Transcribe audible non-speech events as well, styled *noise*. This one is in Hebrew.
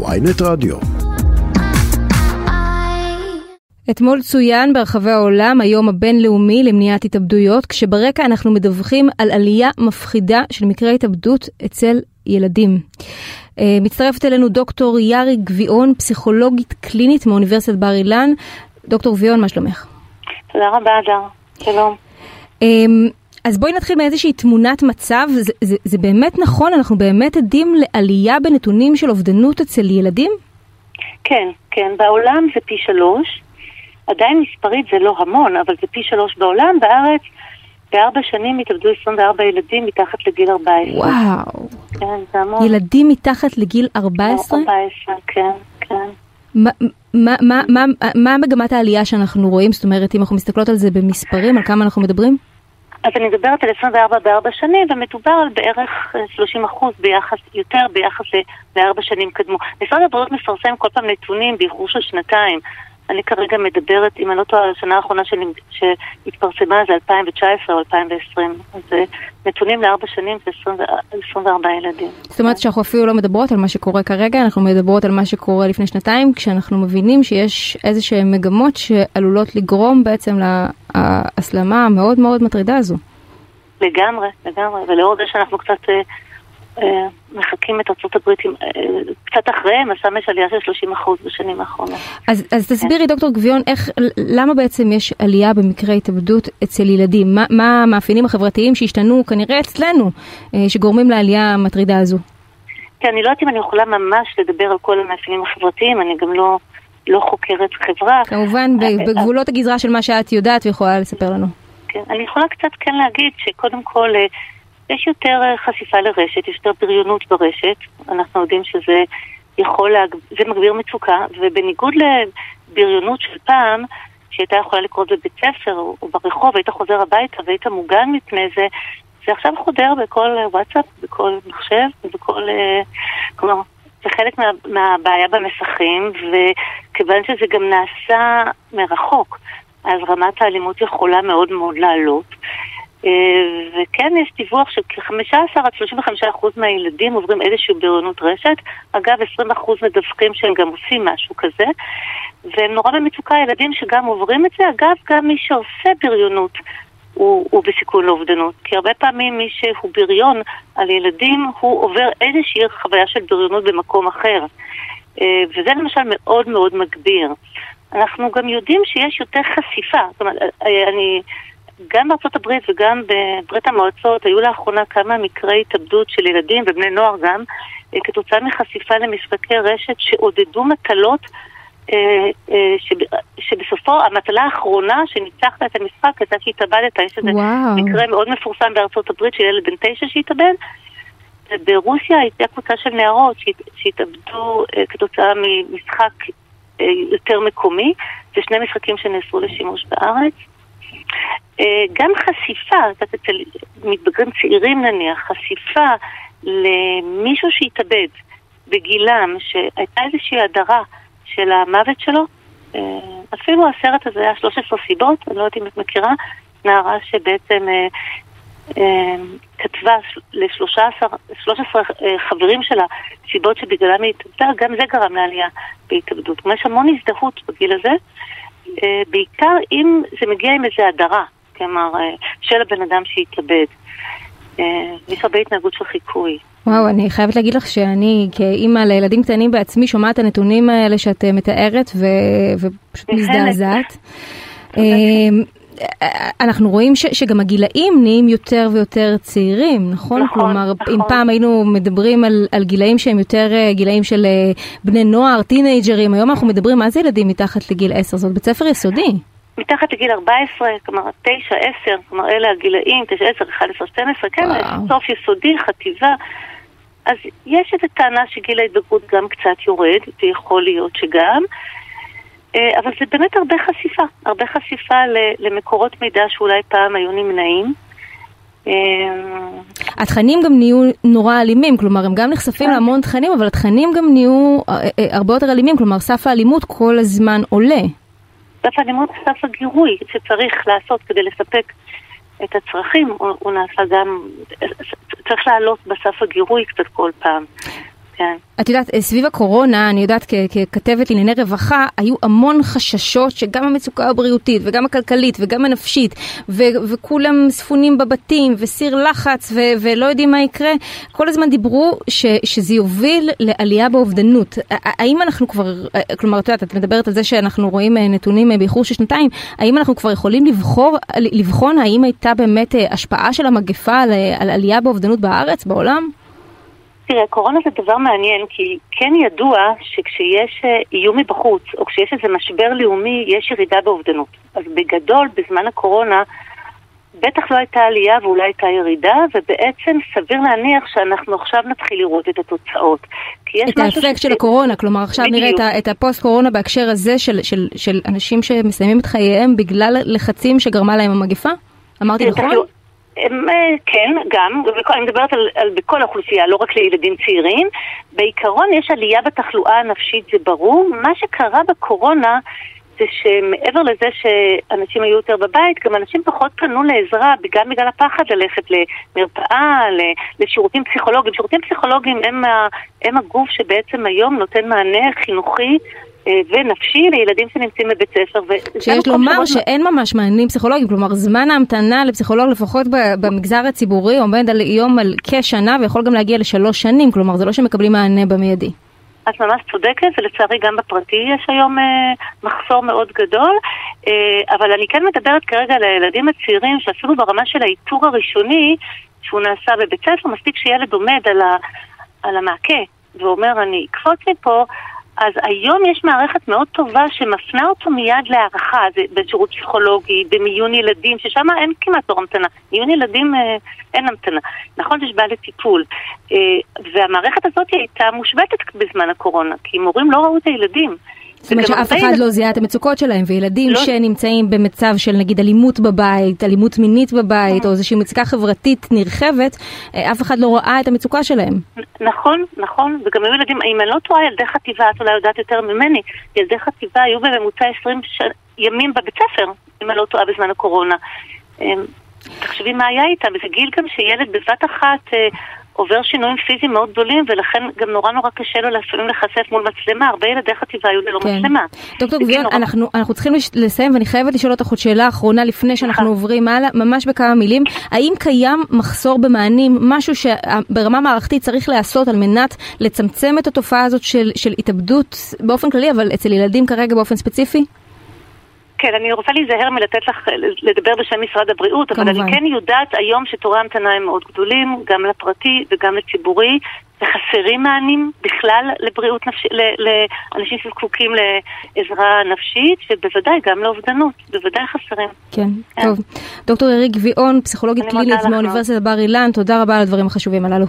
ויינט רדיו. אתמול צוין ברחבי העולם היום הבינלאומי למניעת התאבדויות, כשברקע אנחנו מדווחים על עלייה מפחידה של מקרי התאבדות אצל ילדים. אה, מצטרפת אלינו דוקטור יארי גביעון, פסיכולוגית קלינית מאוניברסיטת בר אילן. דוקטור גביעון, מה שלומך? תודה רבה, אדר. שלום. אז בואי נתחיל מאיזושהי תמונת מצב, זה, זה, זה באמת נכון, אנחנו באמת עדים לעלייה בנתונים של אובדנות אצל ילדים? כן, כן, בעולם זה פי שלוש, עדיין מספרית זה לא המון, אבל זה פי שלוש בעולם, בארץ בארבע שנים התאבדו 24 ילדים מתחת לגיל 14. וואו. כן, זה המון. ילדים מתחת לגיל 14? 14, כן, כן. מה, מה, מה, מה, מה מגמת העלייה שאנחנו רואים? זאת אומרת, אם אנחנו מסתכלות על זה במספרים, על כמה אנחנו מדברים? אז אני מדברת על 24 בארבע שנים, ומדובר על בערך 30 אחוז ביחס, יותר ביחס לארבע שנים קדמו. משרד הבריאות מפרסם כל פעם נתונים באיחור של שנתיים. אני כרגע מדברת, אם אני לא טועה, השנה האחרונה שהתפרסמה זה 2019 או 2020. אז נתונים לארבע שנים זה 24 ילדים. זאת אומרת שאנחנו אפילו לא מדברות על מה שקורה כרגע, אנחנו מדברות על מה שקורה לפני שנתיים, כשאנחנו מבינים שיש איזה שהן מגמות שעלולות לגרום בעצם להסלמה המאוד מאוד מטרידה הזו. לגמרי, לגמרי, ולאור זה שאנחנו קצת... אה, מחקים את ארצות הברית אה, קצת אחריהם, אז שם יש עלייה של 30% בשנים האחרונות. אז, אז תסבירי, דוקטור גביון, איך, למה בעצם יש עלייה במקרי התאבדות אצל ילדים? מה, מה המאפיינים החברתיים שהשתנו כנראה אצלנו, אה, שגורמים לעלייה המטרידה הזו? כן, אני לא יודעת אם אני יכולה ממש לדבר על כל המאפיינים החברתיים, אני גם לא, לא חוקרת חברה. כמובן, בגבולות הגזרה של מה שאת יודעת ויכולה לספר לנו. כן, אני יכולה קצת כן להגיד שקודם כל... יש יותר אה, חשיפה לרשת, יש יותר בריונות ברשת, אנחנו יודעים שזה יכול, להג... זה מגביר מצוקה, ובניגוד לבריונות של פעם, שהייתה יכולה לקרות בבית ספר או ברחוב, היית חוזר הביתה והיית מוגן מפני זה, זה עכשיו חודר בכל וואטסאפ, בכל מחשב, בכל... אה, כלומר, זה חלק מה, מהבעיה במסכים, וכיוון שזה גם נעשה מרחוק, אז רמת האלימות יכולה מאוד מאוד לעלות. אה, וכן יש דיווח שכ-15 עד 35 אחוז מהילדים עוברים איזושהי בריונות רשת. אגב, 20 אחוז מדווחים שהם גם עושים משהו כזה. והם נורא במצוקה ילדים שגם עוברים את זה. אגב, גם מי שעושה בריונות הוא, הוא בסיכון לאובדנות. כי הרבה פעמים מי שהוא בריון על ילדים, הוא עובר איזושהי חוויה של בריונות במקום אחר. אה, וזה למשל מאוד מאוד מגביר. אנחנו גם יודעים שיש יותר חשיפה. זאת אומרת, אה, אני... גם בארצות הברית וגם בברית המועצות היו לאחרונה כמה מקרי התאבדות של ילדים ובני נוער גם, אה, כתוצאה מחשיפה למשחקי רשת שעודדו מטלות אה, אה, שבסופו, המטלה האחרונה שניצחת את המשחק הייתה שהתאבדת, יש איזה מקרה מאוד מפורסם בארצות הברית של ילד בן תשע שהתאבד. ברוסיה הייתה קבוצה של נערות שהתאבדו כתוצאה ממשחק יותר מקומי, זה שני משחקים שנאסרו לשימוש בארץ. אה, גם חשיפה, אצל מתבגרים צעירים נניח, חשיפה למישהו שהתאבד בגילם, שהייתה איזושהי הדרה של המוות שלו, אה, אפילו הסרט הזה היה 13 סיבות, אני לא יודעת אם את מכירה, נערה שבעצם אה, כתבה ל-13 חברים שלה סיבות שבגללם היא התאבדה, גם זה גרם לעלייה בהתאבדות. יש המון הזדהות בגיל הזה, בעיקר אם זה מגיע עם איזו הדרה. כלומר, אה, של הבן אדם שהתאבד. אה, יש הרבה התנהגות של חיקוי. וואו, אני חייבת להגיד לך שאני כאימא לילדים קטנים בעצמי שומעת את הנתונים האלה שאת אה, מתארת ו... ופשוט מזדעזעת. *laughs* אנחנו רואים ש, שגם הגילאים נהיים יותר ויותר צעירים, נכון? נכון, כלומר, נכון. אם פעם היינו מדברים על, על גילאים שהם יותר גילאים של בני נוער, טינג'רים, היום אנחנו מדברים מה זה ילדים מתחת לגיל 10, זאת בית ספר יסודי. מתחת לגיל 14, כלומר 9, 10, כלומר אלה הגילאים, 9, 10, 11, 12, כן, סוף יסודי, חטיבה. אז יש איזו טענה שגיל ההתבגרות גם קצת יורד, ויכול להיות שגם, אה, אבל זה באמת הרבה חשיפה, הרבה חשיפה למקורות מידע שאולי פעם היו נמנעים. אה, התכנים גם נהיו נורא אלימים, כלומר הם גם נחשפים כן. להמון תכנים, אבל התכנים גם נהיו אה, הרבה יותר אלימים, כלומר סף האלימות כל הזמן עולה. סף הלימוד סף הגירוי שצריך לעשות כדי לספק את הצרכים, הוא, הוא נעשה גם, צריך לעלות בסף הגירוי קצת כל פעם. כן. את יודעת, סביב הקורונה, אני יודעת ככתבת לענייני רווחה, היו המון חששות שגם המצוקה הבריאותית וגם הכלכלית וגם הנפשית, ו- וכולם ספונים בבתים וסיר לחץ ו- ולא יודעים מה יקרה, כל הזמן דיברו ש- שזה יוביל לעלייה באובדנות. האם אנחנו כבר, כלומר, את יודעת, את מדברת על זה שאנחנו רואים נתונים באיחור של שנתיים, האם אנחנו כבר יכולים לבחור, לבחון האם הייתה באמת השפעה של המגפה על, על עלייה באובדנות בארץ, בעולם? תראה, קורונה זה דבר מעניין, כי כן ידוע שכשיש אה, איום מבחוץ, או כשיש איזה משבר לאומי, יש ירידה באובדנות. אז בגדול, בזמן הקורונה, בטח לא הייתה עלייה ואולי הייתה ירידה, ובעצם סביר להניח שאנחנו עכשיו נתחיל לראות את התוצאות. את האפקט ש... של הקורונה, כלומר עכשיו בדיוק. נראה את הפוסט-קורונה בהקשר הזה של, של, של אנשים שמסיימים את חייהם בגלל לחצים שגרמה להם המגפה? אמרתי נכון? אה, כן, גם, אני מדברת על, על בכל האוכלוסייה, לא רק לילדים צעירים. בעיקרון יש עלייה בתחלואה הנפשית, זה ברור. מה שקרה בקורונה זה שמעבר לזה שאנשים היו יותר בבית, גם אנשים פחות פנו לעזרה, גם בגלל הפחד ללכת למרפאה, לשירותים פסיכולוגיים. שירותים פסיכולוגיים הם, הם הגוף שבעצם היום נותן מענה חינוכי ונפשי לילדים שנמצאים בבית ספר. שיש לומר שאין ממש מענים פסיכולוגיים, כלומר זמן ההמתנה לפסיכולוג לפחות במגזר הציבורי עומד על יום על כשנה ויכול גם להגיע לשלוש שנים, כלומר זה לא שמקבלים מענה במיידי. את ממש צודקת, ולצערי גם בפרטי יש היום אה, מחסור מאוד גדול, אה, אבל אני כן מדברת כרגע על הילדים הצעירים, שאפילו ברמה של האיתור הראשוני, שהוא נעשה בבית ספר, מספיק שילד עומד על, ה, על המעקה ואומר, אני אקפוץ מפה, אז היום יש מערכת מאוד טובה שמפנה אותו מיד להערכה, זה בשירות פסיכולוגי, במיון ילדים, ששם אין כמעט תור המתנה. מיון ילדים אה, אין המתנה. נכון שיש בעיה לטיפול. אה, והמערכת הזאת הייתה מושבתת בזמן הקורונה, כי מורים לא ראו את הילדים. זאת אומרת שאף אחד לא זיהה את המצוקות שלהם, וילדים לא... שנמצאים במצב של נגיד אלימות בבית, אלימות מינית בבית, או איזושהי מצוקה חברתית נרחבת, אה, אף אחד לא ראה את המצוקה שלהם. נכון, נכון, וגם היו ילדים, אם אני לא טועה, ילדי חטיבה, את אולי יודעת יותר ממני, ילדי חטיבה היו בממוצע 20 ש... ימים בבית ספר, אם אני לא טועה בזמן הקורונה. אמ, תחשבי מה היה איתם, וזה גיל גם שילד בבת אחת... עובר שינויים פיזיים מאוד גדולים, ולכן גם נורא נורא קשה לו לפעמים להיחשף מול מצלמה. הרבה ילדי חטיבה היו ללא כן. מצלמה. דוקטור גביון, נורא... אנחנו, אנחנו צריכים לסיים, ואני חייבת לשאול אותך עוד שאלה אחרונה לפני שאנחנו עוברים הלאה, ממש בכמה מילים. האם קיים מחסור במענים, משהו שברמה מערכתית צריך להיעשות על מנת לצמצם את התופעה הזאת של, של התאבדות באופן כללי, אבל אצל ילדים כרגע באופן ספציפי? כן, אני רוצה להיזהר מלתת לך, לדבר בשם משרד הבריאות, כמובן. אבל אני כן יודעת היום שתורי המתנה הם מאוד גדולים, גם לפרטי וגם לציבורי, וחסרים מענים בכלל לבריאות נפשית, לאנשים שזקוקים לעזרה נפשית, ובוודאי גם לאובדנות, בוודאי חסרים. כן, כן. טוב. דוקטור יריק גביעון, פסיכולוגית קלינית מאוניברסיטת בר אילן, תודה רבה על הדברים החשובים הללו.